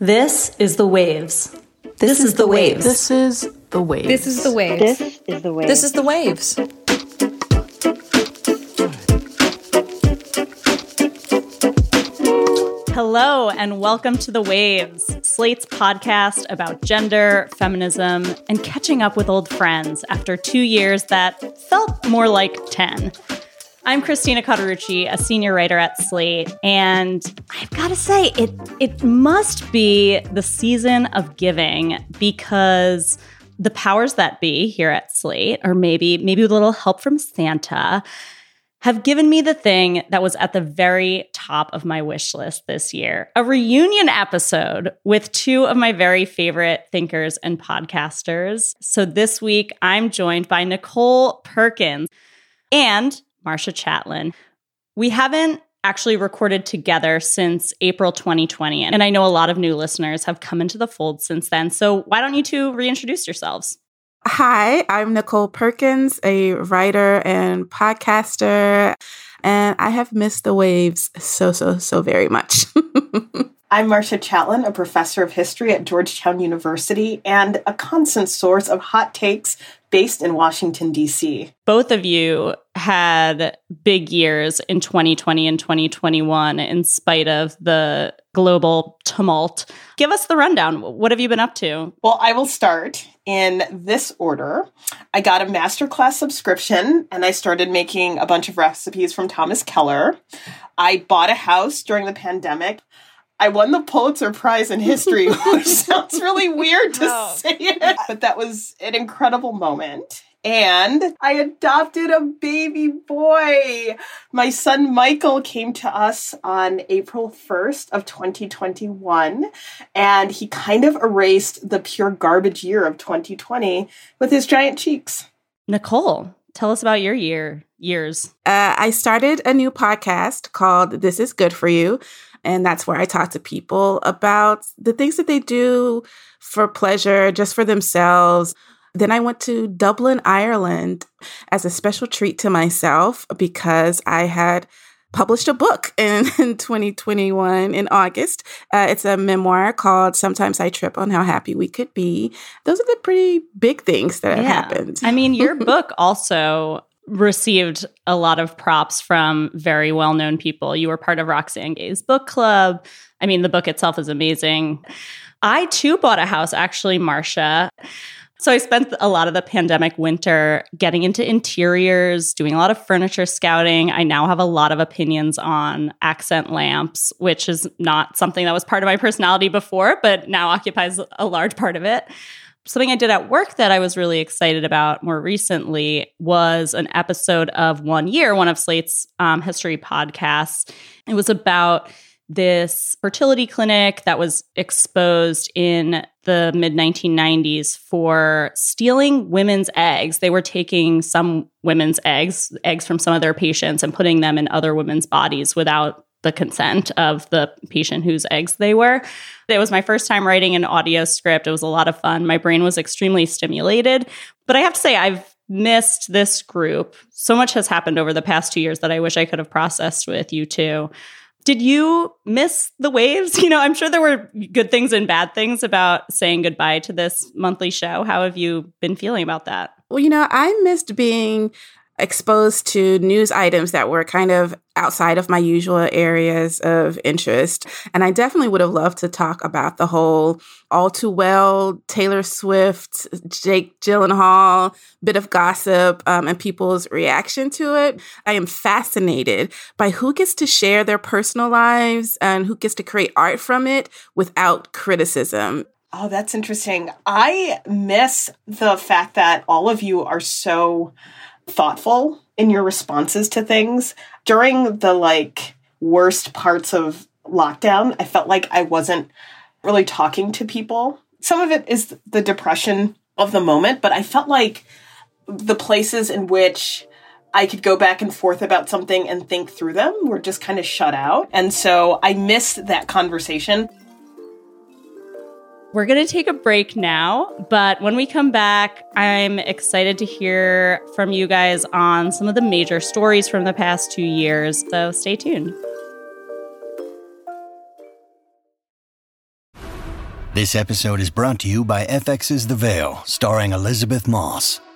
This is the waves. This, is the waves. This is the waves. This is the waves. This is the way. This is the waves. Hello and welcome to The Waves, Slate's podcast about gender, feminism, and catching up with old friends after two years that felt more like 10. I'm Christina Cauterucci, a senior writer at Slate, and I've got to say, it it must be the season of giving because the powers that be here at Slate, or maybe maybe with a little help from Santa, have given me the thing that was at the very top of my wish list this year a reunion episode with two of my very favorite thinkers and podcasters. So this week, I'm joined by Nichole Perkins and Marcia Chatelain. We haven't actually recorded together since April 2020. And I know a lot of new listeners have come into the fold since then. So why don't you two reintroduce yourselves? Hi, I'm Nichole Perkins, a writer and podcaster, and I have missed the waves so, so, so very much. I'm Marcia Chatelain, a professor of history at Georgetown University and a constant source of hot takes based in Washington, D.C. Both of you had big years in 2020 and 2021 in spite of the global tumult. Give us the rundown. What have you been up to? Well, I will start in this order. I got a masterclass subscription and I started making a bunch of recipes from Thomas Keller. I bought a house during the pandemic. I won the Pulitzer Prize in history, which sounds really weird to Oh. say it, but that was an incredible moment. And I adopted a baby boy. My son Michael came to us on April 1st of 2021, and he kind of erased the pure garbage year of 2020 with his giant cheeks. Nichole, tell us about your year, years. uh, I started a new podcast called This Is Good for You. And that's where I talk to people about the things that they do for pleasure, just for themselves. Then I went to Dublin, Ireland as a special treat to myself because I had published a book in, in 2021 in August. Uh, it's a memoir called Sometimes I Trip on How Happy We Could Be. Those are the pretty big things that have happened. I mean, your book also received a lot of props from very well known people. You were part of Roxane Gay's book club. I mean, the book itself is amazing. I too bought a house, actually, Marcia. So I spent a lot of the pandemic winter getting into interiors, doing a lot of furniture scouting. I now have a lot of opinions on accent lamps, which is not something that was part of my personality before, but now occupies a large part of it something I did at work that I was really excited about more recently was an episode of One Year, one of Slate's um, history podcasts. It was about this fertility clinic that was exposed in the mid 1990s for stealing women's eggs. They were taking some women's eggs, eggs from some of their patients, and putting them in other women's bodies without the consent of the patient whose eggs they were. It was my first time writing an audio script. It was a lot of fun. My brain was extremely stimulated. But I have to say, I've missed this group. So much has happened over the past two years that I wish I could have processed with you too. Did you miss the waves? You know, I'm sure there were good things and bad things about saying goodbye to this monthly show. How have you been feeling about that? Well, you know, I missed being exposed to news items that were kind of outside of my usual areas of interest. And I definitely would have loved to talk about the whole all too well Taylor Swift, Jake Gyllenhaal bit of gossip um, and people's reaction to it. I am fascinated by who gets to share their personal lives and who gets to create art from it without criticism. Oh, that's interesting. I miss the fact that all of you are so thoughtful in your responses to things. During the like worst parts of lockdown, I felt like I wasn't really talking to people. Some of it is the depression of the moment, but I felt like the places in which I could go back and forth about something and think through them were just kind of shut out. And so I missed that conversation. We're going to take a break now, but when we come back, I'm excited to hear from you guys on some of the major stories from the past two years. So stay tuned. This episode is brought to you by FX's The Veil, starring Elisabeth Moss.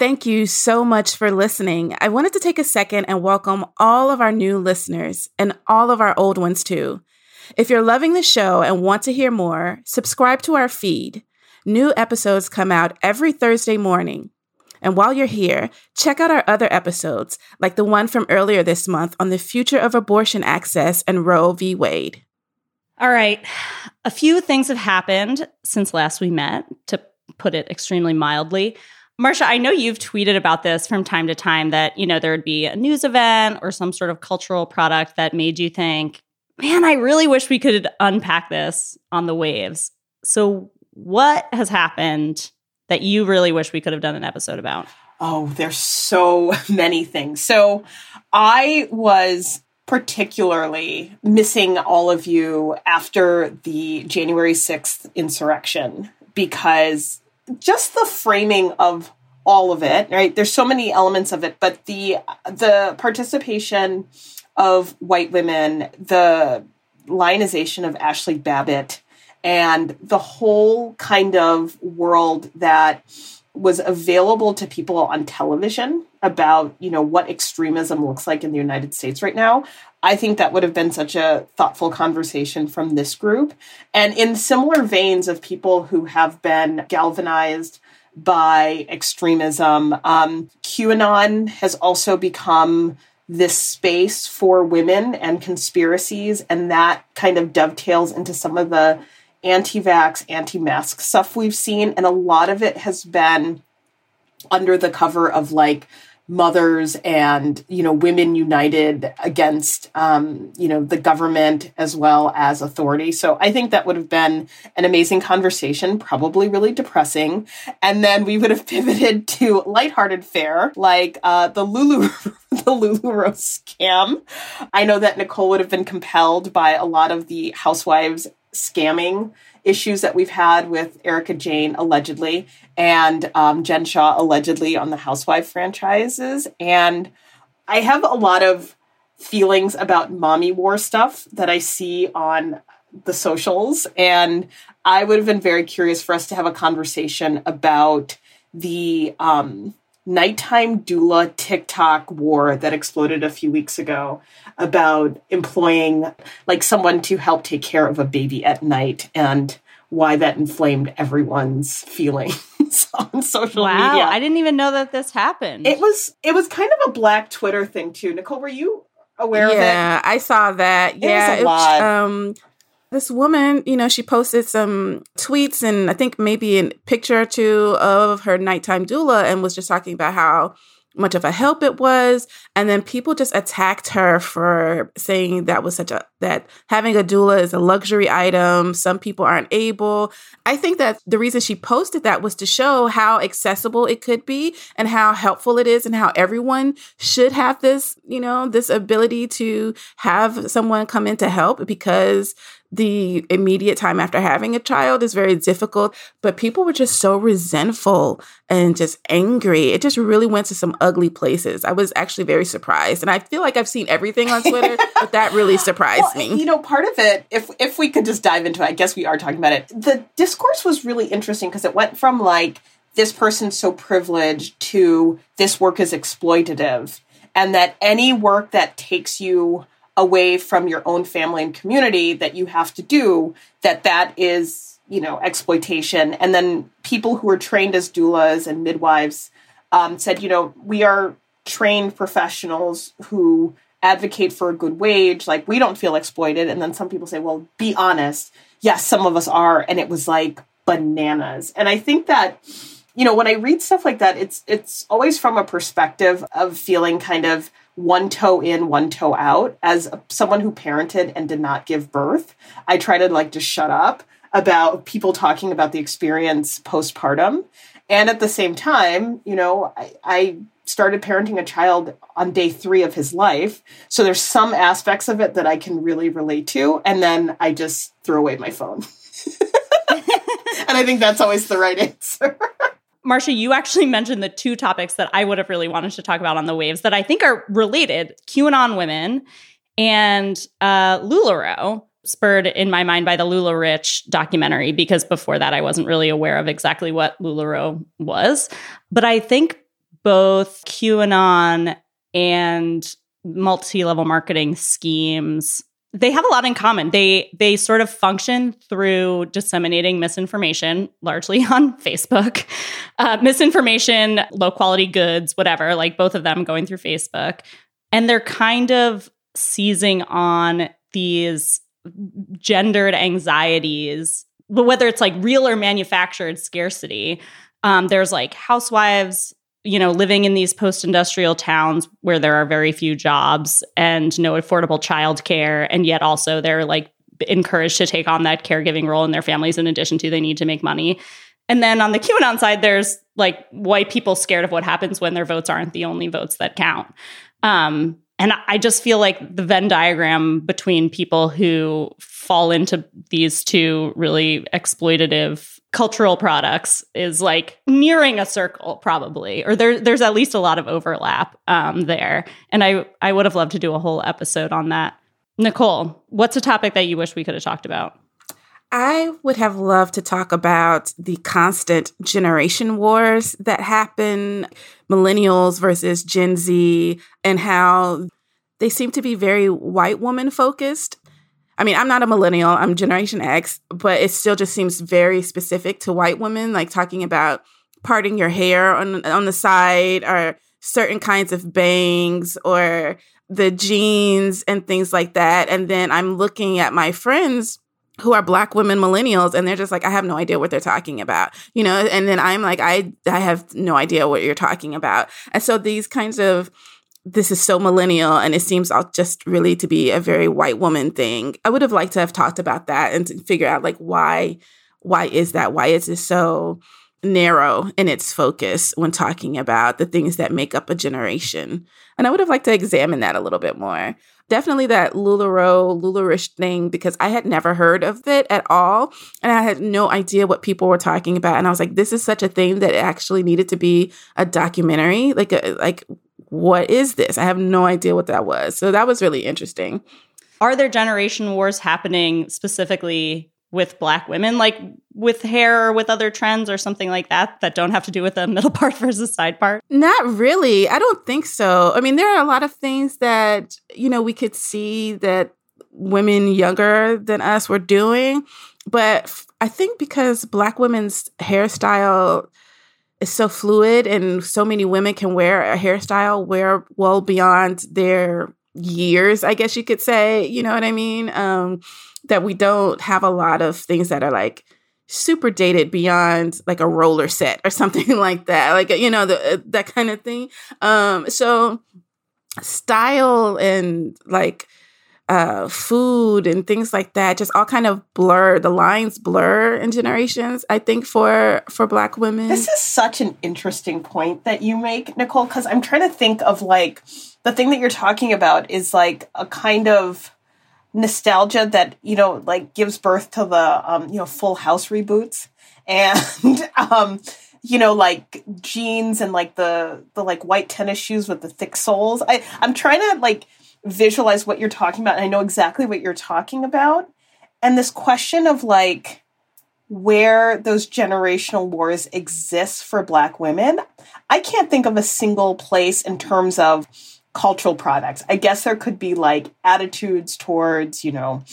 Thank you so much for listening. I wanted to take a second and welcome all of our new listeners and all of our old ones too. If you're loving the show and want to hear more, subscribe to our feed. New episodes come out every Thursday morning. And while you're here, check out our other episodes, like the one from earlier this month on the future of abortion access and Roe v. Wade. All right. A few things have happened since last we met, to put it extremely mildly. Marcia, I know you've tweeted about this from time to time that, you know, there would be a news event or some sort of cultural product that made you think, man, I really wish we could unpack this on the waves. So, what has happened that you really wish we could have done an episode about? Oh, there's so many things. So, I was particularly missing all of you after the January 6th insurrection because just the framing of all of it, right? There's so many elements of it, but the the participation of white women, the lionization of Ashli Babbitt, and the whole kind of world that was available to people on television about you know what extremism looks like in the United States right now I think that would have been such a thoughtful conversation from this group. And in similar veins of people who have been galvanized by extremism, um, QAnon has also become this space for women and conspiracies. And that kind of dovetails into some of the anti vax, anti mask stuff we've seen. And a lot of it has been under the cover of like, mothers and you know women united against um, you know the government as well as authority so i think that would have been an amazing conversation probably really depressing and then we would have pivoted to lighthearted fare like uh, the lulu the LuLaRoe scam i know that nichole would have been compelled by a lot of the housewives scamming issues that we've had with Erika Jayne allegedly and um, Jen Shah allegedly on the Housewife franchises. And I have a lot of feelings about mommy war stuff that I see on the socials. And I would have been very curious for us to have a conversation about the um, nighttime doula TikTok war that exploded a few weeks ago about employing like someone to help take care of a baby at night and why that inflamed everyone's feelings on social media. wow, media. I didn't even know that this happened. It was it was kind of a black Twitter thing too. Nichole, were you aware yeah, of it? Yeah, I saw that. It yeah, was a lot. um this woman, you know, she posted some tweets and I think maybe a picture or two of her nighttime doula and was just talking about how much of a help it was. And then people just attacked her for saying that was such a that having a doula is a luxury item. Some people aren't able. I think that the reason she posted that was to show how accessible it could be and how helpful it is and how everyone should have this you know this ability to have someone come in to help because the immediate time after having a child is very difficult, but people were just so resentful and just angry. It just really went to some ugly places. I was actually very surprised. And I feel like I've seen everything on Twitter, but that really surprised well, me. You know, part of it, if if we could just dive into it, I guess we are talking about it. The discourse was really interesting because it went from like this person's so privileged to this work is exploitative and that any work that takes you away from your own family and community that you have to do that that is you know exploitation. And then people who are trained as doulas and midwives um, said you know we are trained professionals who advocate for a good wage. Like we don't feel exploited. And then some people say well be honest. Yes some of us are. And it was like bananas. And i think that you know when i read stuff like that it's it's always from a perspective of feeling kind of one toe in, one toe out. As someone who parented and did not give birth, I try to like just shut up about people talking about the experience postpartum. And at the same time, you know, I, I started parenting a child on day three of his life. So there's some aspects of it that I can really relate to. And then I just threw away my phone. and I think that's always the right answer. Marcia, you actually mentioned the two topics that I would have really wanted to talk about on the waves that I think are related QAnon women and uh, LuLaRoe, spurred in my mind by the LuLaRich documentary, because before that I wasn't really aware of exactly what LuLaRoe was. But I think both QAnon and multi level marketing schemes they have a lot in common. They they sort of function through disseminating misinformation, largely on Facebook, uh, misinformation, low quality goods, whatever. Like both of them going through Facebook, and they're kind of seizing on these gendered anxieties, whether it's like real or manufactured scarcity. Um, there's like housewives you know, living in these post industrial towns where there are very few jobs and no affordable childcare, and yet also they're like encouraged to take on that caregiving role in their families in addition to they need to make money. And then on the QAnon side, there's like white people scared of what happens when their votes aren't the only votes that count. Um, and I just feel like the Venn diagram between people who fall into these two really exploitative cultural products is like nearing a circle probably or there there's at least a lot of overlap um, there and i i would have loved to do a whole episode on that nichole what's a topic that you wish we could have talked about I would have loved to talk about the constant generation wars that happen, millennials versus Gen Z, and how they seem to be very white woman focused. I mean, I'm not a millennial, I'm Generation X, but it still just seems very specific to white women, like talking about parting your hair on on the side or certain kinds of bangs or the jeans and things like that. And then I'm looking at my friends who are black women millennials and they're just like i have no idea what they're talking about you know and then i'm like i i have no idea what you're talking about and so these kinds of this is so millennial and it seems just really to be a very white woman thing. I would have liked to have talked about that and to figure out like why why is that? Why is it so narrow in its focus when talking about the things that make up a generation? And I would have liked to examine that a little bit more. Definitely that LuLaRoe, LuLaRich thing, because I had never heard of it at all. And I had no idea what people were talking about. And I was like, this is such a thing that actually needed to be a documentary. Like, a, like what is this? I have no idea what that was. So that was really interesting. Are there generation wars happening specifically with black women, like with hair or with other trends or something like that, that don't have to do with the middle part versus side part? Not really. I don't think so. I mean, there are a lot of things that, you know, we could see that women younger than us were doing. But I think because black women's hairstyle is so fluid and so many women can wear a hairstyle wear well beyond their years i guess you could say you know what i mean? Um that we don't have a lot of things that are like super dated beyond like a roller set or something like that like you know the, uh, that kind of thing. Um so style and like uh, food and things like that just all kind of blur the lines blur in generations i think for for black women. This is such an interesting point that you make nichole because i'm trying to think of like the thing that you're talking about is like a kind of nostalgia that you know like gives birth to the um you know full house reboots. And um you know like jeans and like the the like white tennis shoes with the thick soles. I i'm trying to like visualize what you're talking about and I know exactly what you're talking about. And this question of like where those generational wars exist for black women, I can't think of a single place in terms of cultural products. I guess there could be like attitudes towards, you know,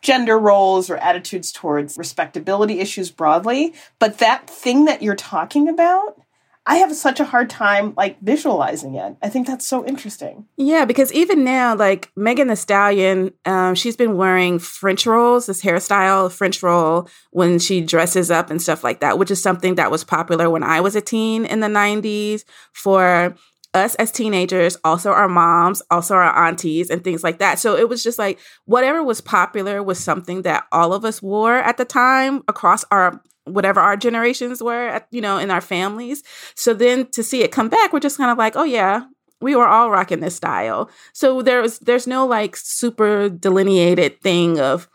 gender roles or attitudes towards respectability issues broadly, but that thing that you're talking about I have such a hard time like visualizing it. I think that's so interesting. Yeah, because even now, like Megan Thee Stallion, um, she's been wearing French rolls, this hairstyle, French roll, when she dresses up and stuff like that, which is something that was popular when I was a teen in the 90s for us as teenagers, also our moms, also our aunties, and things like that. So it was just like whatever was popular was something that all of us wore at the time across our whatever our generations were, you know, in our families. So then to see it come back, we're just kind of like, oh yeah, we were all rocking this style. So there's there's no like super delineated thing of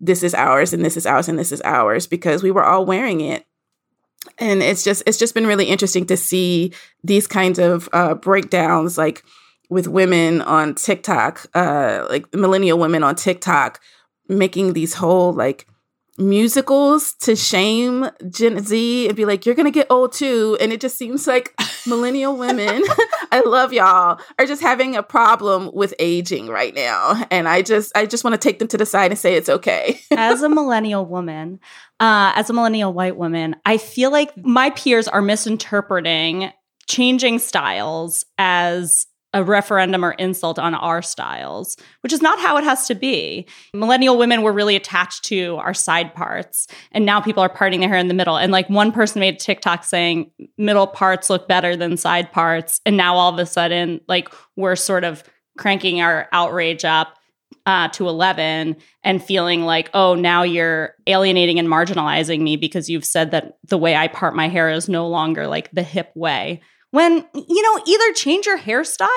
this is ours and this is ours and this is ours because we were all wearing it and it's just it's just been really interesting to see these kinds of uh, breakdowns like with women on tiktok uh, like millennial women on tiktok making these whole like musicals to shame Gen Z and be like, you're gonna get old too. And it just seems like millennial women, I love y'all, are just having a problem with aging right now. And I just I just want to take them to the side and say it's okay. as a millennial woman, uh, as a millennial white woman, I feel like my peers are misinterpreting changing styles as a referendum or insult on our styles, which is not how it has to be. Millennial women were really attached to our side parts, and now people are parting their hair in the middle. And like one person made a TikTok saying middle parts look better than side parts, and now all of a sudden, like we're sort of cranking our outrage up uh, to 11 and feeling like, oh, now you're alienating and marginalizing me because you've said that the way I part my hair is no longer like the hip way. When, you know, either change your hairstyle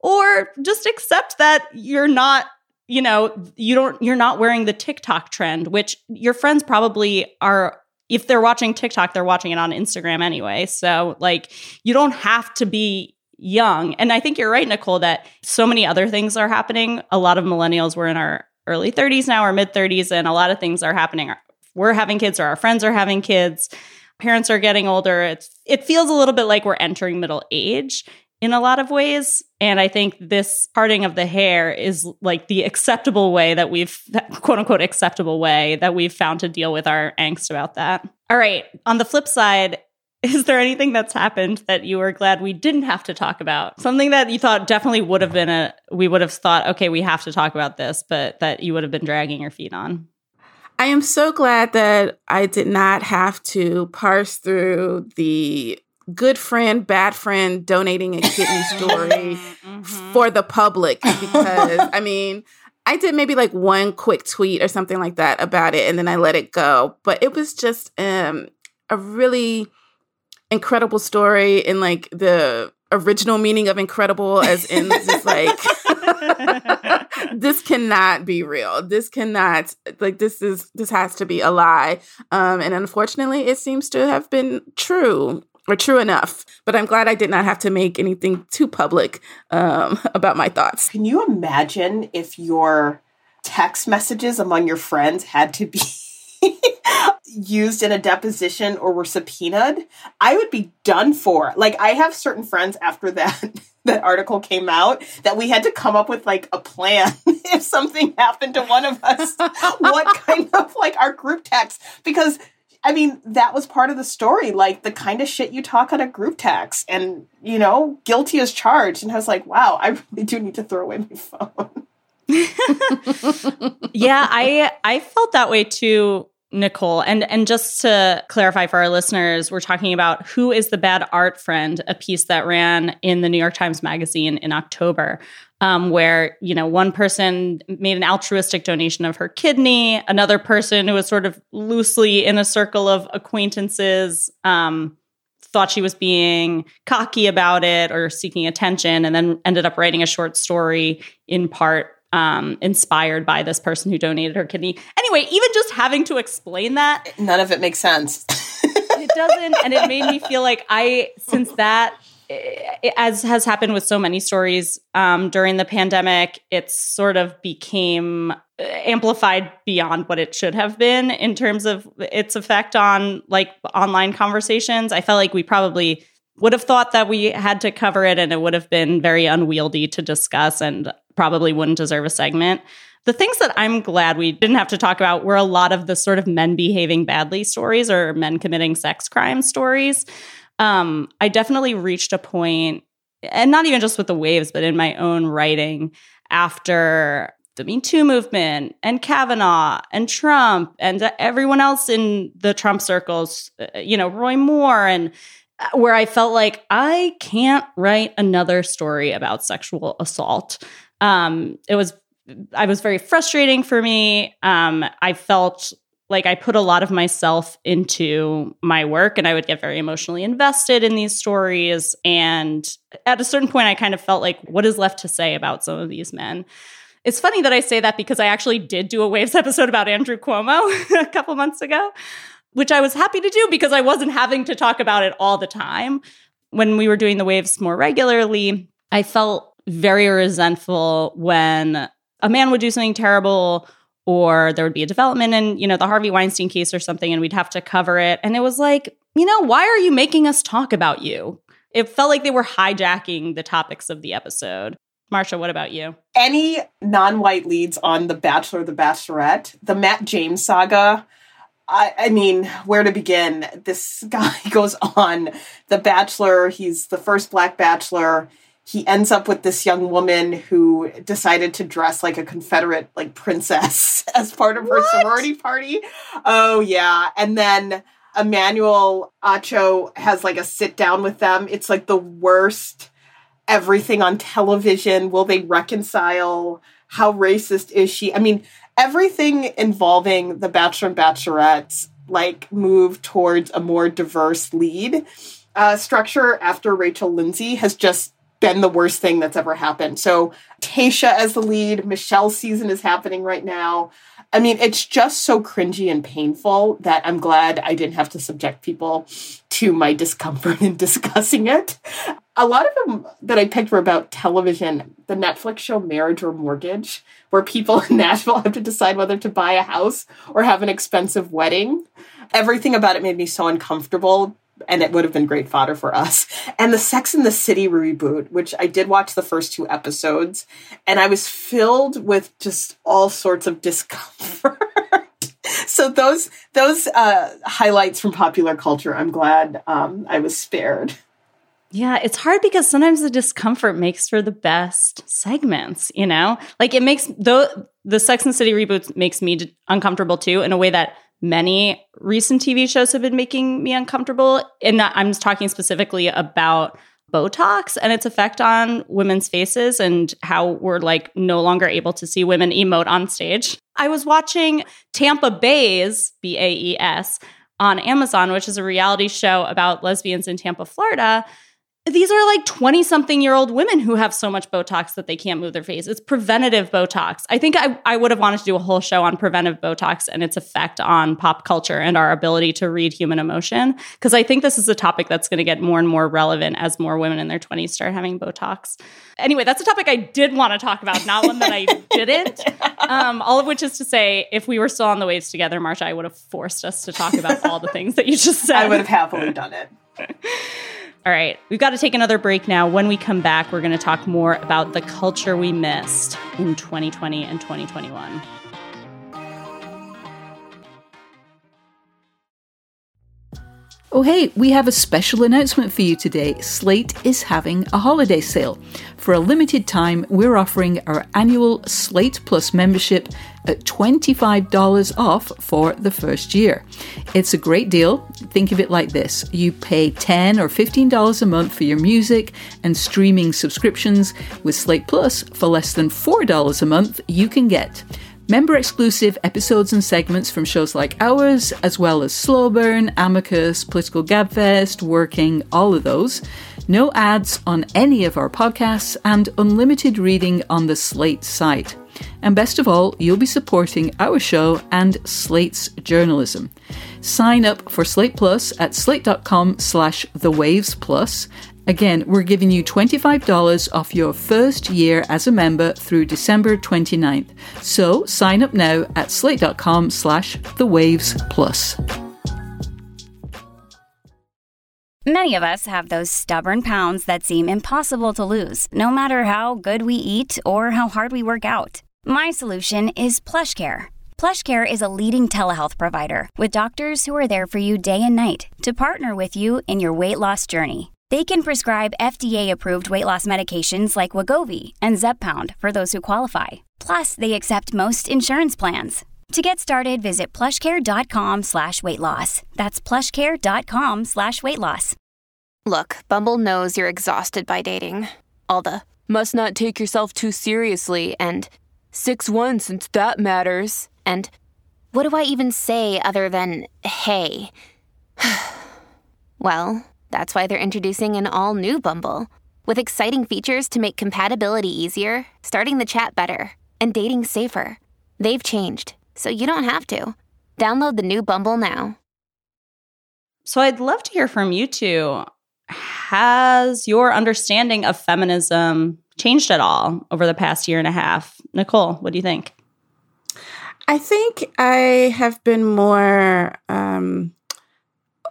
or just accept that you're not you know you don't you're not wearing the TikTok trend which your friends probably are if they're watching TikTok they're watching it on Instagram anyway. So like you don't have to be young and I think you're right Nichole that so many other things are happening a lot of millennials were in our early 30s now or mid 30s and a lot of things are happening we're having kids or our friends are having kids parents are getting older. It's it feels a little bit like we're entering middle age in a lot of ways. And I think this parting of the hair is like the acceptable way that we've, quote unquote, acceptable way that we've found to deal with our angst about that. All right. On the flip side, is there anything that's happened that you were glad we didn't have to talk about? Something that you thought definitely would have been a, we would have thought, okay, we have to talk about this, but that you would have been dragging your feet on? I am so glad that I did not have to parse through the good friend, bad friend donating a kidney story mm-hmm. for the public because I mean, I did maybe like one quick tweet or something like that about it and then I let it go. But it was just um, a really incredible story in like the original meaning of incredible as in just like this cannot be real. This cannot like this is this has to be a lie. Um and unfortunately it seems to have been true or true enough. But I'm glad I did not have to make anything too public um about my thoughts. Can you imagine if your text messages among your friends had to be used in a deposition or were subpoenaed, I would be done for. Like I have certain friends after that that article came out that we had to come up with like a plan if something happened to one of us, what kind of like our group text because I mean, that was part of the story, like the kind of shit you talk on a group text and, you know, guilty as charged. And I was like, wow, I really do need to throw away my phone. yeah, I I felt that way too Nichole. And and just to clarify for our listeners, we're talking about Who is the Bad Art Friend, a piece that ran in the New York Times Magazine in October. Um, where you know one person made an altruistic donation of her kidney, another person who was sort of loosely in a circle of acquaintances um, thought she was being cocky about it or seeking attention, and then ended up writing a short story in part um, inspired by this person who donated her kidney. Anyway, even just having to explain that, none of it makes sense. it doesn't, and it made me feel like I, since that, eh, as has happened with so many stories um, during the pandemic, it sort of became eh, amplified beyond what it should have been in terms of its effect on like online conversations. I felt like we probably would have thought that we had to cover it and it would have been very unwieldy to discuss and probably wouldn't deserve a segment. The things that I'm glad we didn't have to talk about were a lot of the sort of men behaving badly stories or men committing sex crime stories. Um, I definitely reached a point, and not even just with the waves, but in my own writing after the Me Too movement and Kavanaugh and Trump and everyone else in the Trump circles, uh, you know, Roy Moore and where I felt like I can't write another story about sexual assault. Um, it was I was very frustrating for me. Um, I felt like I put a lot of myself into my work and I would get very emotionally invested in these stories. And at a certain point, I kind of felt like, what is left to say about some of these men? It's funny that I say that because I actually did do a Waves episode about Andrew Cuomo a couple months ago, which I was happy to do because I wasn't having to talk about it all the time. When we were doing the Waves more regularly, I felt very resentful when a man would do something terrible or there would be a development in, you know, the Harvey Weinstein case or something and we'd have to cover it. And it was like, you know, why are you making us talk about you? It felt like they were hijacking the topics of the episode. Marcia, what about you? Any non white leads on The Bachelor, The Bachelorette, the Matt James saga. I, I, mean, where to begin? This guy goes on The Bachelor. He's the first black bachelor he ends up with this young woman who decided to dress like a Confederate like princess as part of her what? sorority party. Oh yeah. And then Emmanuel Acho has like a sit down with them. It's like the worst everything on television. Will they reconcile? How racist is she? I mean, everything involving the Bachelor and Bachelorettes like move towards a more diverse lead uh, structure after Rachel Lindsay has just been the worst thing that's ever happened. So Tayshia as the lead, Michelle season is happening right now. I mean, it's just so cringy and painful that I'm glad I didn't have to subject people to my discomfort in discussing it. A lot of them that I picked were about television, the Netflix show Marriage or Mortgage, where people in Nashville have to decide whether to buy a house or have an expensive wedding. Everything about it made me so uncomfortable and it would have been great fodder for us. And the Sex in the City reboot, which I did watch the first two episodes, and I was filled with just all sorts of discomfort. so those those uh, highlights from popular culture, I'm glad um, I was spared. Yeah, it's hard because sometimes the discomfort makes for the best segments, you know? Like it makes though the Sex and the City reboot makes me uncomfortable too in a way that many recent TV shows have been making me uncomfortable. And I'm talking specifically about Botox and its effect on women's faces and how we're like no longer able to see women emote on stage. I was watching Tampa Bay's B A E S, on Amazon, which is a reality show about lesbians in Tampa, Florida these are like 20 something year old women who have so much Botox that they can't move their face. It's preventative Botox. I think I, I would have wanted to do a whole show on preventive Botox and its effect on pop culture and our ability to read human emotion. Because I think this is a topic that's going to get more and more relevant as more women in their 20s start having Botox. Anyway, that's a topic I did want to talk about, not one that I didn't. Um, all of which is to say, if we were still on the waves together, Marcia, I would have forced us to talk about all the things that you just said. I would have happily done it. All right, we've got to take another break now. When we come back, we're going to talk more about the culture we missed in 2020 and 2021. Oh, hey, we have a special announcement for you today. Slate is having a holiday sale. For a limited time, we're offering our annual Slate Plus membership at $25 off for the first year. It's a great deal. Think of it like this you pay 10 or $15 a month for your music and streaming subscriptions. With Slate Plus, for less than $4 a month, you can get Member exclusive episodes and segments from shows like ours, as well as Slow Burn, Amicus, Political Gabfest, Working, all of those. No ads on any of our podcasts, and unlimited reading on the Slate site. And best of all, you'll be supporting our show and Slate's journalism. Sign up for Slate Plus at slate.com slash the waves plus Again, we're giving you $25 off your first year as a member through December 29th. So sign up now at slate.com slash the waves plus. Many of us have those stubborn pounds that seem impossible to lose, no matter how good we eat or how hard we work out. My solution is plush PlushCare. PlushCare is a leading telehealth provider with doctors who are there for you day and night to partner with you in your weight loss journey. They can prescribe FDA-approved weight loss medications like Wegovy and Zepbound for those who qualify. Plus, they accept most insurance plans. To get started, visit plushcare.com slash weight loss. That's plushcare.com slash weight loss. Look, Bumble knows you're exhausted by dating. All the must not take yourself too seriously and 6 1 since that matters. And what do I even say other than hey? well, that's why they're introducing an all new Bumble with exciting features to make compatibility easier, starting the chat better, and dating safer. They've changed, so you don't have to. Download the new Bumble now. So I'd love to hear from you two. Has your understanding of feminism changed at all over the past year and a half? Nicole, what do you think? I think I have been more um,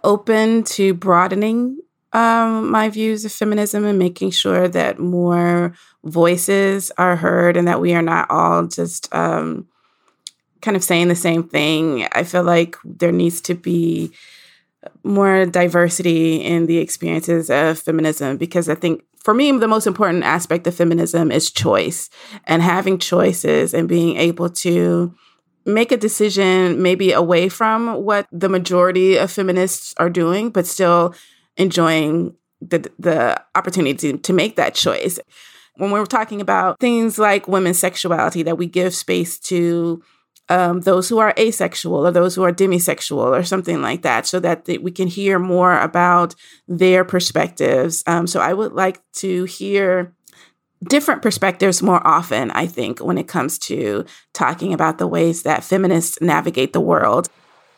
open to broadening um, my views of feminism and making sure that more voices are heard and that we are not all just um, kind of saying the same thing. I feel like there needs to be more diversity in the experiences of feminism because I think for me, the most important aspect of feminism is choice and having choices and being able to make a decision maybe away from what the majority of feminists are doing, but still enjoying the the opportunity to, make that choice. When we're talking about things like women's sexuality, that we give space to um, those who are asexual or those who are demisexual or something like that, so that th- we can hear more about their perspectives. Um, so I would like to hear different perspectives more often, I think, when it comes to talking about the ways that feminists navigate the world.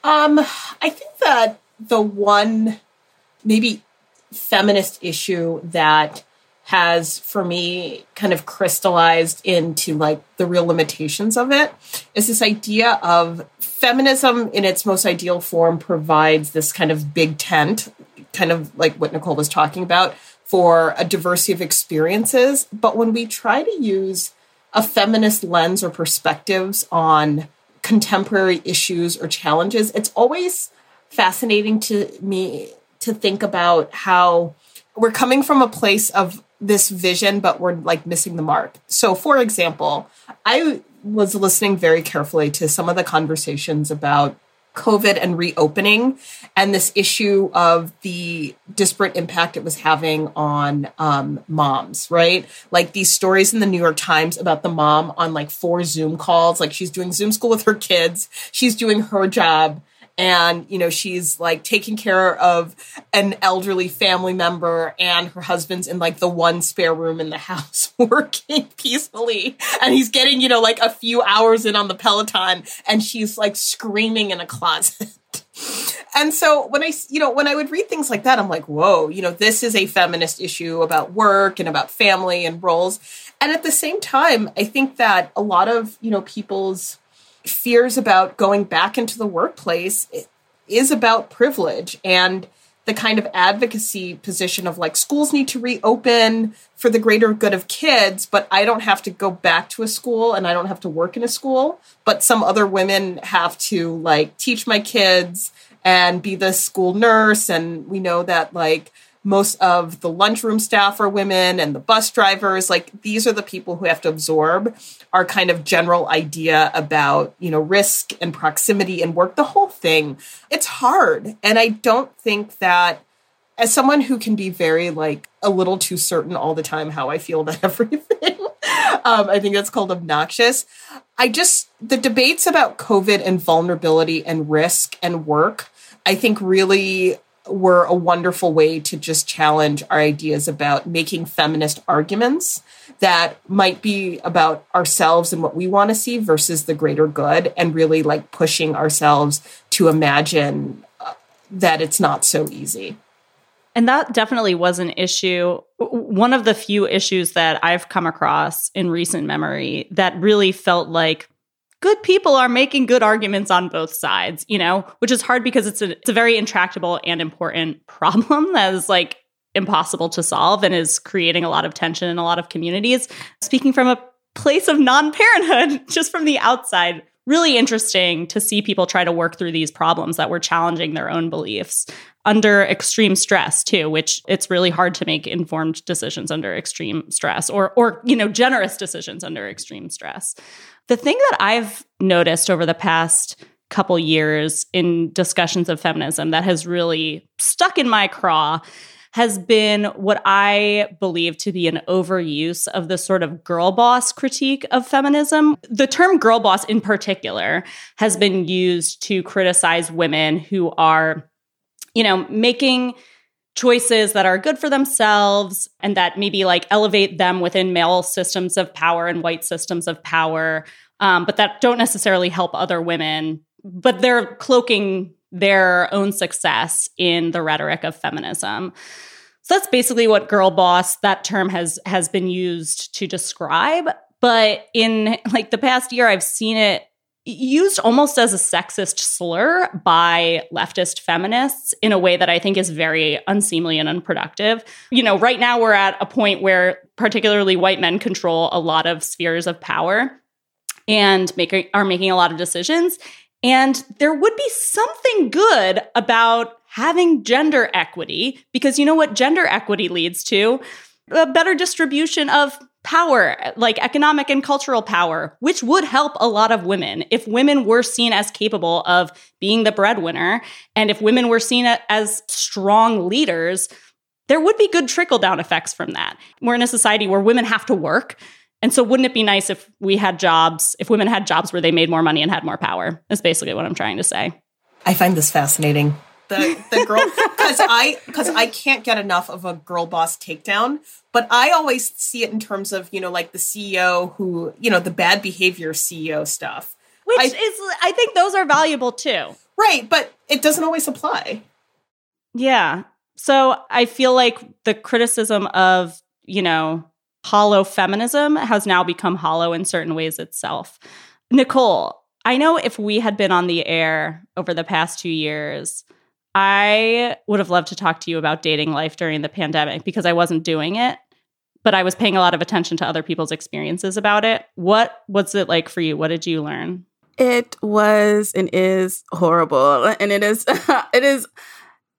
Um, I think that the one maybe feminist issue that has for me kind of crystallized into like the real limitations of it is this idea of feminism in its most ideal form provides this kind of big tent kind of like what Nichole was talking about for a diversity of experiences but when we try to use a feminist lens or perspectives on contemporary issues or challenges it's always fascinating to me to think about how we're coming from a place of this vision, but we're like missing the mark. So, for example, I was listening very carefully to some of the conversations about COVID and reopening and this issue of the disparate impact it was having on um, moms, right? Like these stories in the New York Times about the mom on like four Zoom calls, like she's doing Zoom school with her kids, she's doing her job and you know she's like taking care of an elderly family member and her husband's in like the one spare room in the house working peacefully. And he's getting you know like a few hours in on the peloton and she's like screaming in a closet. And so when i you know when i would read things like that i'm like whoa you know this is a feminist issue about work and about family and roles. And at the same time i think that a lot of you know people's fears about going back into the workplace is about privilege and the kind of advocacy position of like schools need to reopen for the greater good of kids, but I don't have to go back to a school and I don't have to work in a school, but some other women have to like teach my kids and be the school nurse. And we know that like most of the lunchroom staff are women and the bus drivers. Like these are the people who have to absorb our kind of general idea about you know risk and proximity and work the whole thing. It's hard. And i don't think that as someone who can be very like a little too certain all the time how i feel about everything um, i think that's called obnoxious. I just the debates about covid and vulnerability and risk and work i think really were a wonderful way to just challenge our ideas about making feminist arguments that might be about ourselves and what we want to see versus the greater good and really like pushing ourselves to imagine uh, that it's not so easy. And that definitely was an issue. One of the few issues that I've come across in recent memory that really felt like good people are making good arguments on both sides, you know, which is hard because it's a, it's a very intractable and important problem that is like impossible to solve and is creating a lot of tension in a lot of communities. Speaking from a place of non parenthood, just from the outside, really interesting to see people try to work through these problems that were challenging their own beliefs under extreme stress too which it's really hard to make informed decisions under extreme stress or or you know generous decisions under extreme stress the thing that I've noticed over the past couple years in discussions of feminism that has really stuck in my craw has been what I believe to be an overuse of the sort of girl boss critique of feminism. The term girl boss in particular has been used to criticize women who are, you know, making choices that are good for themselves and that maybe like elevate them within male systems of power and white systems of power, um, but that don't necessarily help other women. But they're cloaking their own success in the rhetoric of feminism. So that's basically what girl boss that term has has been used to describe. But in like the past year, I've seen it used almost as a sexist slur by leftist feminists in a way that I think is very unseemly and unproductive. You know, right now we're at a point where particularly white men control a lot of spheres of power and make, are making a lot of decisions. And there would be something good about having gender equity because you know what gender equity leads to? A better distribution of power, like economic and cultural power, which would help a lot of women if women were seen as capable of being the breadwinner and if women were seen as strong leaders. There would be good trickle down effects from that. We're in a society where women have to work. And so, wouldn't it be nice if we had jobs, if women had jobs where they made more money and had more power? Is basically what I'm trying to say. I find this fascinating. The the girl because I because I can't get enough of a girl boss takedown. But I always see it in terms of you know like the CEO who you know the bad behavior CEO stuff, which I, is I think those are valuable too. Right, but it doesn't always apply. Yeah. So I feel like the criticism of you know hollow feminism has now become hollow in certain ways itself. Nichole, I know if we had been on the air over the past two years, I would have loved to talk to you about dating life during the pandemic because I wasn't doing it, but I was paying a lot of attention to other people's experiences about it. What was it like for you? What did you learn? It was and is horrible. And it is it is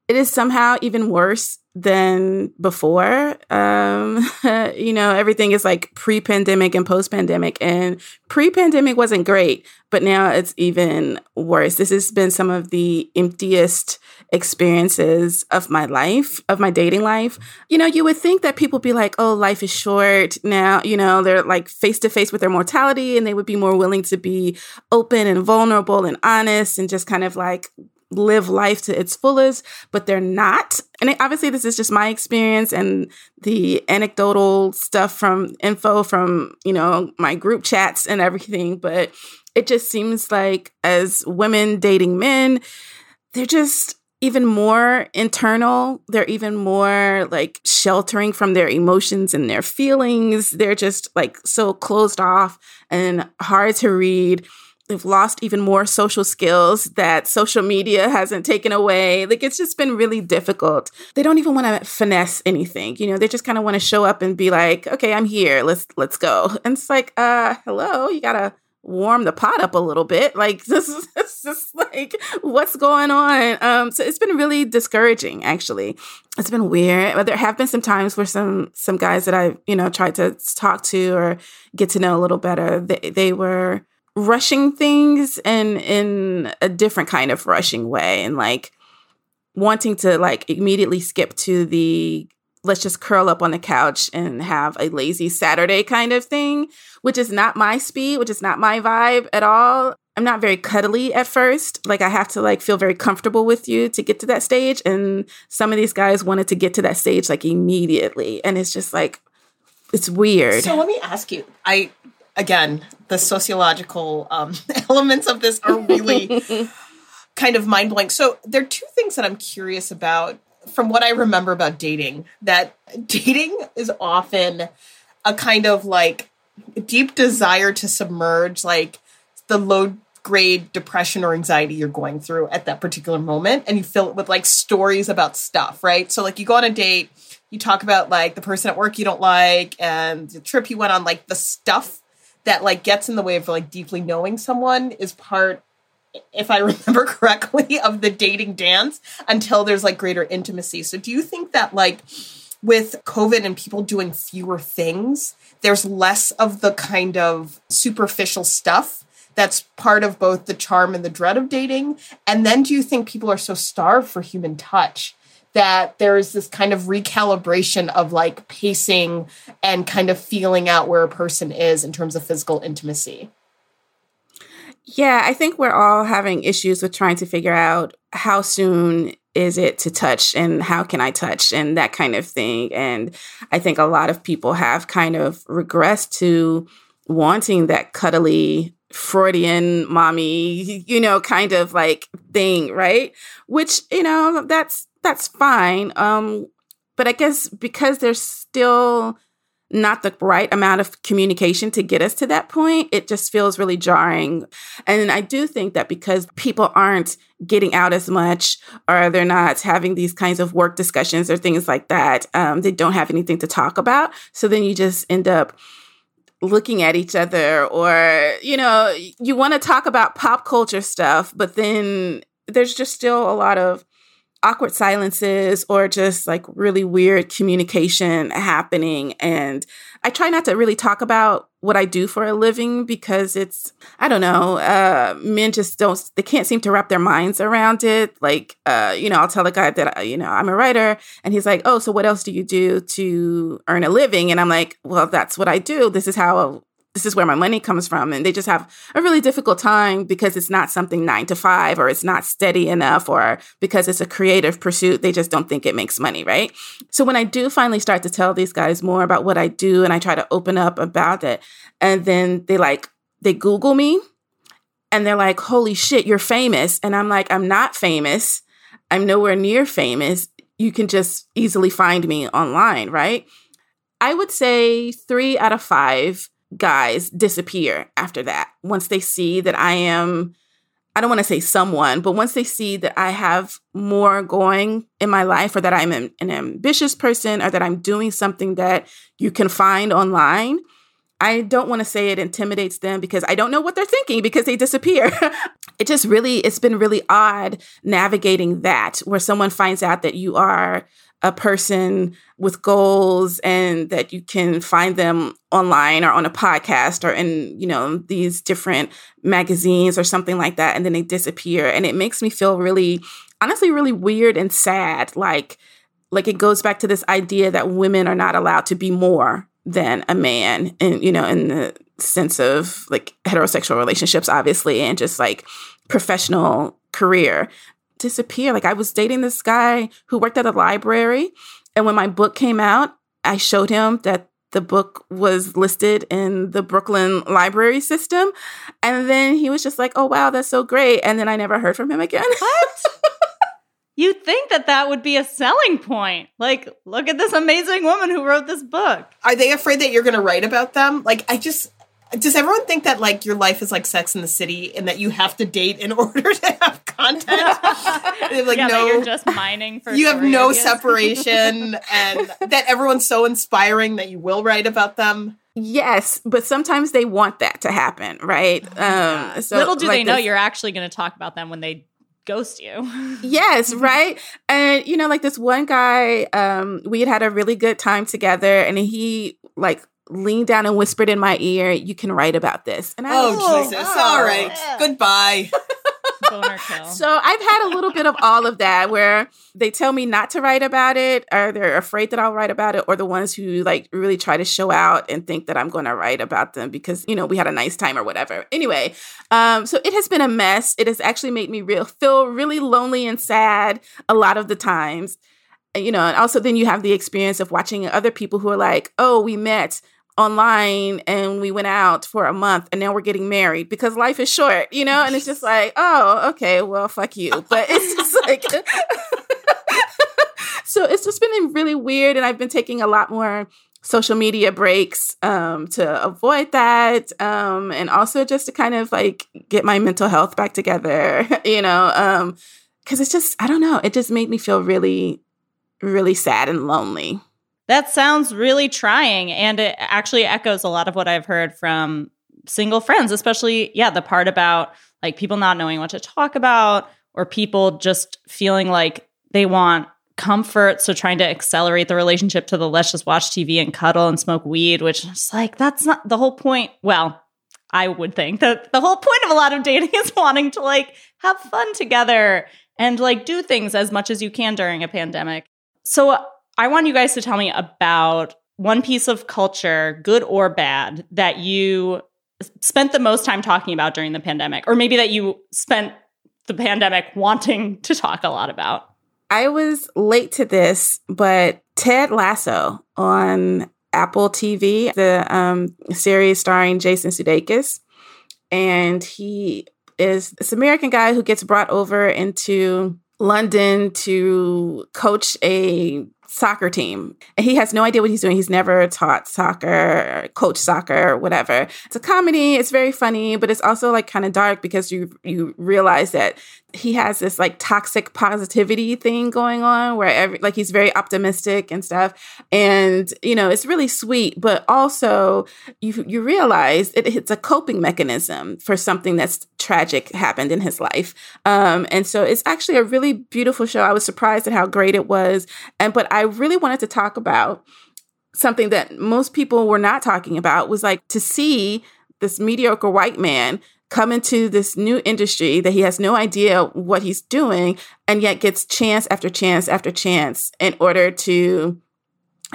it is somehow even worse than before. Um, you know, everything is like pre pandemic and post pandemic. And pre pandemic wasn't great, but now it's even worse. This has been some of the emptiest experiences of my life, of my dating life. You know, you would think that people be like, oh, life is short now. You know, they're like face to face with their mortality and they would be more willing to be open and vulnerable and honest and just kind of like live life to its fullest, but they're not. And obviously, this is just my experience and the anecdotal stuff from info from, you know, my group chats and everything. But it just seems like as women dating men, they're just even more internal. They're even more like sheltering from their emotions and their feelings. They're just like so closed off and hard to read they've lost even more social skills that social media hasn't taken away. Like it's just been really difficult. They don't even want to finesse anything. You know, they just kind of want to show up and be like, "Okay, I'm here. Let's let's go." And it's like, "Uh, hello, you got to warm the pot up a little bit. Like this is it's just like what's going on. Um, so it's been really discouraging. Actually, it's been weird. But there have been some times where some some guys that I you know tried to talk to or get to know a little better. They they were rushing things and in a different kind of rushing way and like wanting to like immediately skip to the let's just curl up on the couch and have a lazy Saturday kind of thing, which is not my speed, which is not my vibe at all. I'm not very cuddly at first. Like I have to like feel very comfortable with you to get to that stage and some of these guys wanted to get to that stage like immediately and it's just like it's weird. So let me ask you. I again, the sociological um, elements of this are really kind of mind blowing. So there are two things that I'm curious about from what I remember about dating. That dating is often a kind of like deep desire to submerge like the low grade depression or anxiety you're going through at that particular moment and you fill it with like stories about stuff right so like you go on a date you talk about like the person at work you don't like and the trip you went on like the stuff that like gets in the way of like deeply knowing someone is part if I remember correctly, of the dating dance until there's like greater intimacy. So, do you think that like with COVID and people doing fewer things, there's less of the kind of superficial stuff that's part of both the charm and the dread of dating? And then do you think people are so starved for human touch that there is this kind of recalibration of like pacing and kind of feeling out where a person is in terms of physical intimacy. Yeah, I think we're all having issues with trying to figure out how soon is it to touch and how can I touch and that kind of thing. And I think a lot of people have kind of regressed to wanting that cuddly Freudian mommy, you know, kind of like thing, right? Which, you know, that's that's fine. Um but I guess because there's still not the right amount of communication to get us to that point, it just feels really jarring. And I do think that because people aren't getting out as much or they're not having these kinds of work discussions or things like that, um, they don't have anything to talk about. So then you just end up looking at each other or you know you want to talk about pop culture stuff but then there's just still a lot of awkward silences or just like really weird communication happening. And I try not to really talk about what I do for a living because it's, I don't know, uh, men just don't, they can't seem to wrap their minds around it. Like, uh, you know, I'll tell a guy that, uh, you know, I'm a writer and he's like, oh, so what else do you do to earn a living? And I'm like, well, that's what I do. This is how this is where my money comes from. And they just have a really difficult time because it's not something nine to five or it's not steady enough or because it's a creative pursuit. They just don't think it makes money, right? So when I do finally start to tell these guys more about what I do and I try to open up about it, and then they like, they Google me and they're like, holy shit, you're famous. And I'm like, I'm not famous. I'm nowhere near famous. You can just easily find me online, right? I would say three out of five guys disappear after that. Once they see that I am, I don't want to say someone, but once they see that I have more going in my life or that I'm an, an ambitious person or that I'm doing something that you can find online, I don't want to say it intimidates them because I don't know what they're thinking because they disappear. it just really, it's been really odd navigating that where someone finds out that you are a person with goals and that you can find them online or on a podcast or in you know these different magazines or something like that and then they disappear. And it makes me feel really honestly really weird and sad. Like like it goes back to this idea that women are not allowed to be more than a man and you know in the sense of like heterosexual relationships obviously and just like professional career disappear. Like I was dating this guy who worked at a library. And when my book came out, I showed him that the book was listed in the Brooklyn library system. And then he was just like, oh, wow, that's so great. And then I never heard from him again. What? You'd think that that would be a selling point. Like, look at this amazing woman who wrote this book. Are they afraid that you're going to write about them? Like, I just, does everyone think that like your life is like Sex in the City and that you have to date in order to have content? like yeah, no, you're just mining for. You have no ideas. separation, and that everyone's so inspiring that you will write about them. Yes, but sometimes they want that to happen, right? Oh um, so little do like they know this, you're actually going to talk about them when they ghost you. yes, right? And you know, like this one guy, um, we had had a really good time together and he like leaned down and whispered in my ear, "You can write about this." And I oh was, Jesus! Oh, All right, yeah. goodbye. so I've had a little bit of all of that, where they tell me not to write about it, or they're afraid that I'll write about it, or the ones who like really try to show out and think that I'm going to write about them because you know we had a nice time or whatever. Anyway, um, so it has been a mess. It has actually made me real feel really lonely and sad a lot of the times you know, and also then you have the experience of watching other people who are like, oh, we met online and we went out for a month and now we're getting married because life is short, you know? And it's just like, oh, okay, well, fuck you. But it's just like, so it's just been really weird. And I've been taking a lot more social media breaks um, to avoid that um, and also just to kind of like get my mental health back together, you know? Because um, it's just, I don't know, it just made me feel really, really sad and lonely. That sounds really trying. And it actually echoes a lot of what I've heard from single friends, especially, yeah, the part about like people not knowing what to talk about or people just feeling like they want comfort. So trying to accelerate the relationship to the let's just watch TV and cuddle and smoke weed, which is like, that's not the whole point. Well, I would think that the whole point of a lot of dating is wanting to like have fun together and like do things as much as you can during a pandemic. So I want you guys to tell me about one piece of culture, good or bad, that you spent the most time talking about during the pandemic, or maybe that you spent the pandemic wanting to talk a lot about. I was late to this, but Ted Lasso on Apple TV, the um, series starring Jason Sudeikis, and he is this American guy who gets brought over into London to coach a soccer team. He has no idea what he's doing. He's never taught soccer, coach soccer, whatever. It's a comedy. It's very funny, but it's also like kind of dark because you you realize that he has this like toxic positivity thing going on where every like he's very optimistic and stuff. And you know it's really sweet but also you you realize it, it's a coping mechanism for something that's tragic happened in his life. Um and so it's actually a really beautiful show. I was surprised at how great it was. And but i really wanted to talk about something that most people were not talking about was like to see this mediocre white man come into this new industry that he has no idea what he's doing and yet gets chance after chance after chance in order to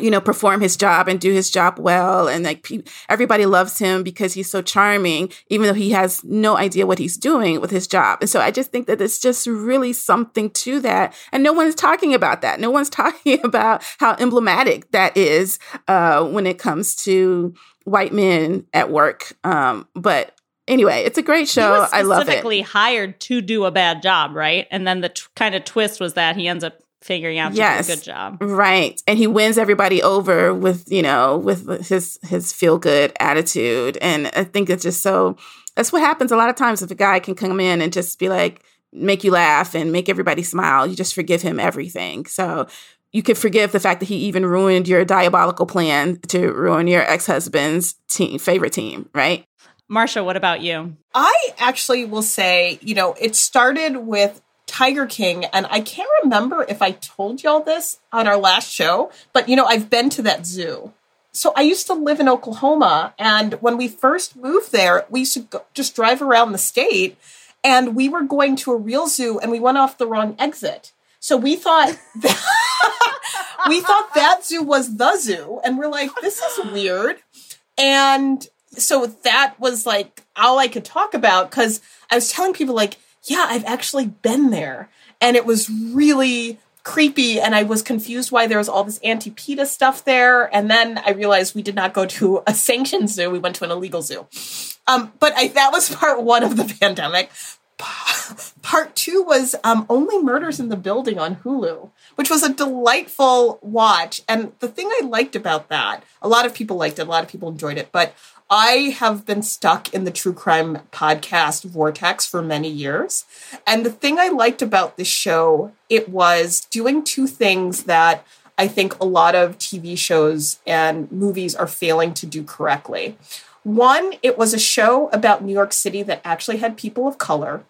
you know perform his job and do his job well. And like pe- everybody loves him because he's so charming even though he has no idea what he's doing with his job. And so i just think that it's just really something to that. And no one's talking about that. No one's talking about how emblematic that is uh, when it comes to white men at work. Um, but anyway, it's a great show. I love it. Specifically hired to do a bad job, right? And then the t- kind of twist was that he ends up figuring out yes, to do a good job. Right. And he wins everybody over with, you know, with his his feel good attitude. And I think it's just so that's what happens a lot of times if a guy can come in and just be like make you laugh and make everybody smile, you just forgive him everything. So you could forgive the fact that he even ruined your diabolical plan to ruin your ex-husband's team favorite team, right? Marcia, what about you? I actually will say, you know, it started with Tiger King, and I can't remember if I told y'all this on our last show, but you know, I've been to that zoo. So I used to live in Oklahoma, and when we first moved there, we used to go, just drive around the state, and we were going to a real zoo, and we went off the wrong exit. So we thought that, we thought that zoo was the zoo, and we're like, this is weird. And so that was like all I could talk about because I was telling people like, yeah, I've actually been there, and it was really creepy and I was confused why there was all this anti-PETA stuff there. And then I realized we did not go to a sanctioned zoo. We went to an illegal zoo. Um, but I, that was part one of the pandemic. Part two was um, Only Murders in the Building on Hulu, which was a delightful watch. And the thing I liked about that, a lot of people liked it, a lot of people enjoyed it, but I have been stuck in the true crime podcast vortex for many years. And the thing I liked about this show, it was doing two things that I think a lot of TV shows and movies are failing to do correctly. One, it was a show about New York City that actually had people of color.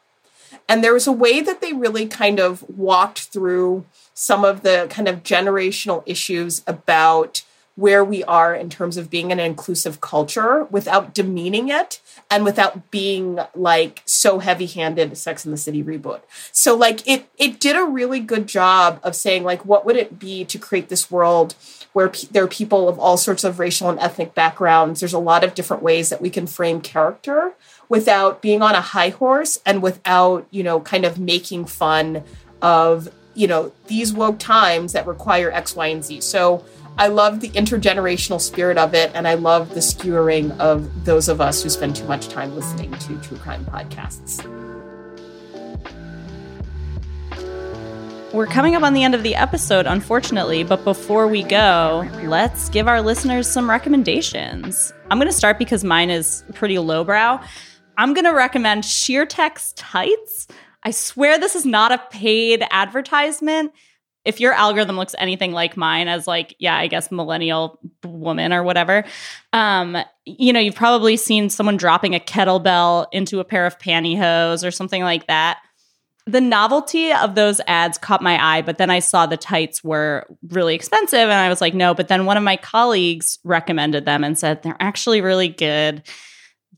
And there was a way that they really kind of walked through some of the kind of generational issues about where we are in terms of being an inclusive culture without demeaning it and without being like so heavy-handed sex in the city reboot. So like it it did a really good job of saying like what would it be to create this world where pe- there are people of all sorts of racial and ethnic backgrounds. There's a lot of different ways that we can frame character without being on a high horse and without you know kind of making fun of you know these woke times that require x y and z. So I love the intergenerational spirit of it, and I love the skewering of those of us who spend too much time listening to true crime podcasts. We're coming up on the end of the episode, unfortunately, but before we go, let's give our listeners some recommendations. I'm going to start because mine is pretty lowbrow. I'm going to recommend Sheertex Tights. I swear this is not a paid advertisement if your algorithm looks anything like mine as like yeah i guess millennial woman or whatever um you know you've probably seen someone dropping a kettlebell into a pair of pantyhose or something like that. The novelty of those ads caught my eye but then i saw the tights were really expensive and i was like no. But then one of my colleagues recommended them and said they're actually really good.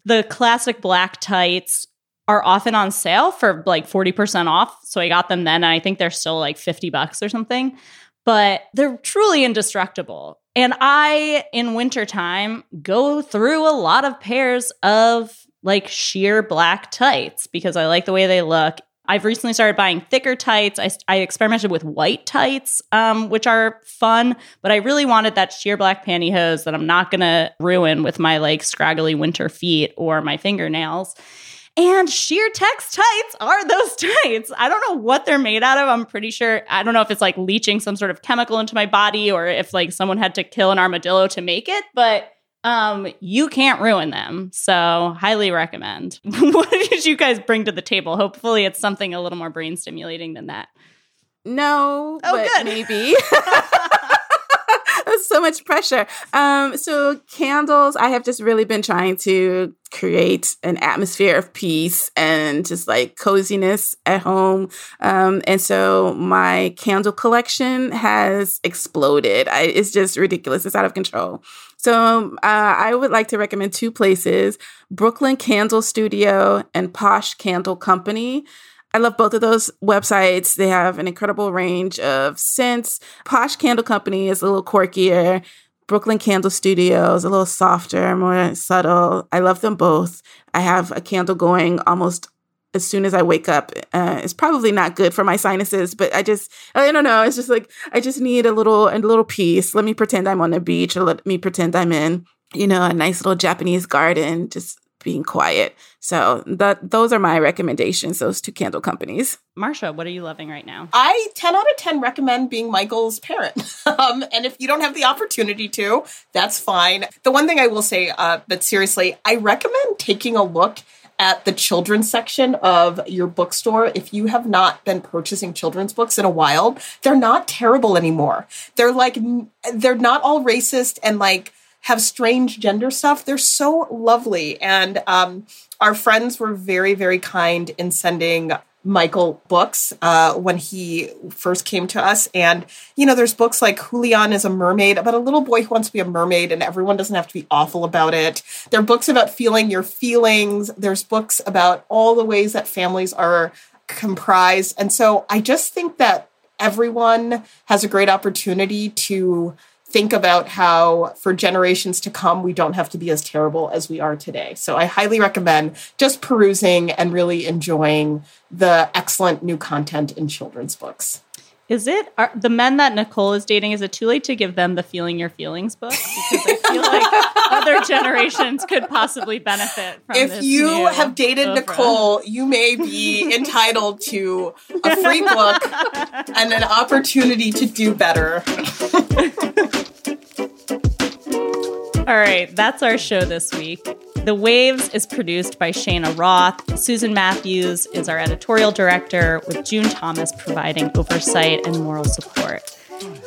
The classic black tights are often on sale for like 40% off. So I got them then and I think they're still like 50 bucks or something. But they're truly indestructible. And I in wintertime go through a lot of pairs of like sheer black tights because I like the way they look. I've recently started buying thicker tights. I, I experimented with white tights, um, which are fun, but I really wanted that sheer black pantyhose that I'm not going to ruin with my like scraggly winter feet or my fingernails. And Sheertex tights are those tights. I don't know what they're made out of. I'm pretty sure, I don't know if it's like leaching some sort of chemical into my body or if like someone had to kill an armadillo to make it, but um you can't ruin them. So highly recommend. What did you guys bring to the table? Hopefully it's something a little more brain stimulating than that. No oh good. maybe so much pressure. Um, so candles, I have just really been trying to create an atmosphere of peace and just like coziness at home. Um, and so my candle collection has exploded. I, it's just ridiculous. It's out of control. So uh, I would like to recommend two places Brooklyn Candle Studio and Posh Candle Company. I love both of those websites. They have an incredible range of scents. Posh Candle Company is a little quirkier. Brooklyn Candle Studio is a little softer, more subtle. I love them both. I have a candle going almost as soon as I wake up. Uh, it's probably not good for my sinuses, but I just I don't know. It's just like I just need a little a little peace. Let me pretend I'm on the beach, or let me pretend I'm in you know a nice little Japanese garden. Just being quiet. So that those are my recommendations, those two candle companies. Marcia, what are you loving right now? I 10 out of 10 recommend being Michael's parent. um, and if you don't have the opportunity to, that's fine. The one thing I will say, uh, but seriously, I recommend taking a look at the children's section of your bookstore if you have not been purchasing children's books in a while they're not terrible anymore they're like they're not all racist and like have strange gender stuff. They're so lovely. And um, our friends were very, very kind in sending Michael books uh, when he first came to us. And, you know, there's books like Julian is a mermaid about a little boy who wants to be a mermaid, and everyone doesn't have to be awful about it. There are books about feeling your feelings. There's books about all the ways that families are comprised. And so I just think that everyone has a great opportunity to think about how for generations to come we don't have to be as terrible as we are today. So I highly recommend just perusing and really enjoying the excellent new content in children's books. Is it are, the men that Nichole is dating? Is it too late to give them the Feeling Your Feelings book? Because I feel like other generations could possibly benefit from. If you have dated. Nichole, you may be entitled to a free book and an opportunity to do better. All right, that's our show this week. The Waves is produced by Shayna Roth. Susan Matthews is our editorial director, with June Thomas providing oversight and moral support.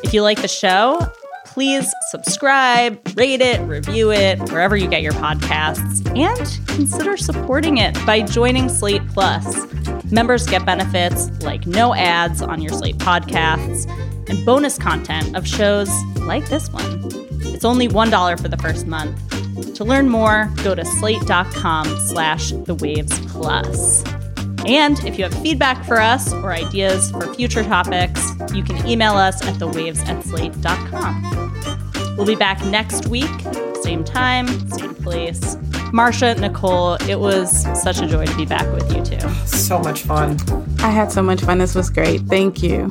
If you like the show, please subscribe, rate it, review it, wherever you get your podcasts, and consider supporting it by joining Slate Plus. Members get benefits like no ads on your Slate podcasts and bonus content of shows like this one. It's only $1 for the first month. To learn more, go to slate.com slash the waves plus. And if you have feedback for us or ideas for future topics, you can email us at thewaves at slate.com. We'll be back next week, same time, same place. Marcia, Nichole, it was such a joy to be back with you too. So much fun. I had so much fun. This was great. Thank you.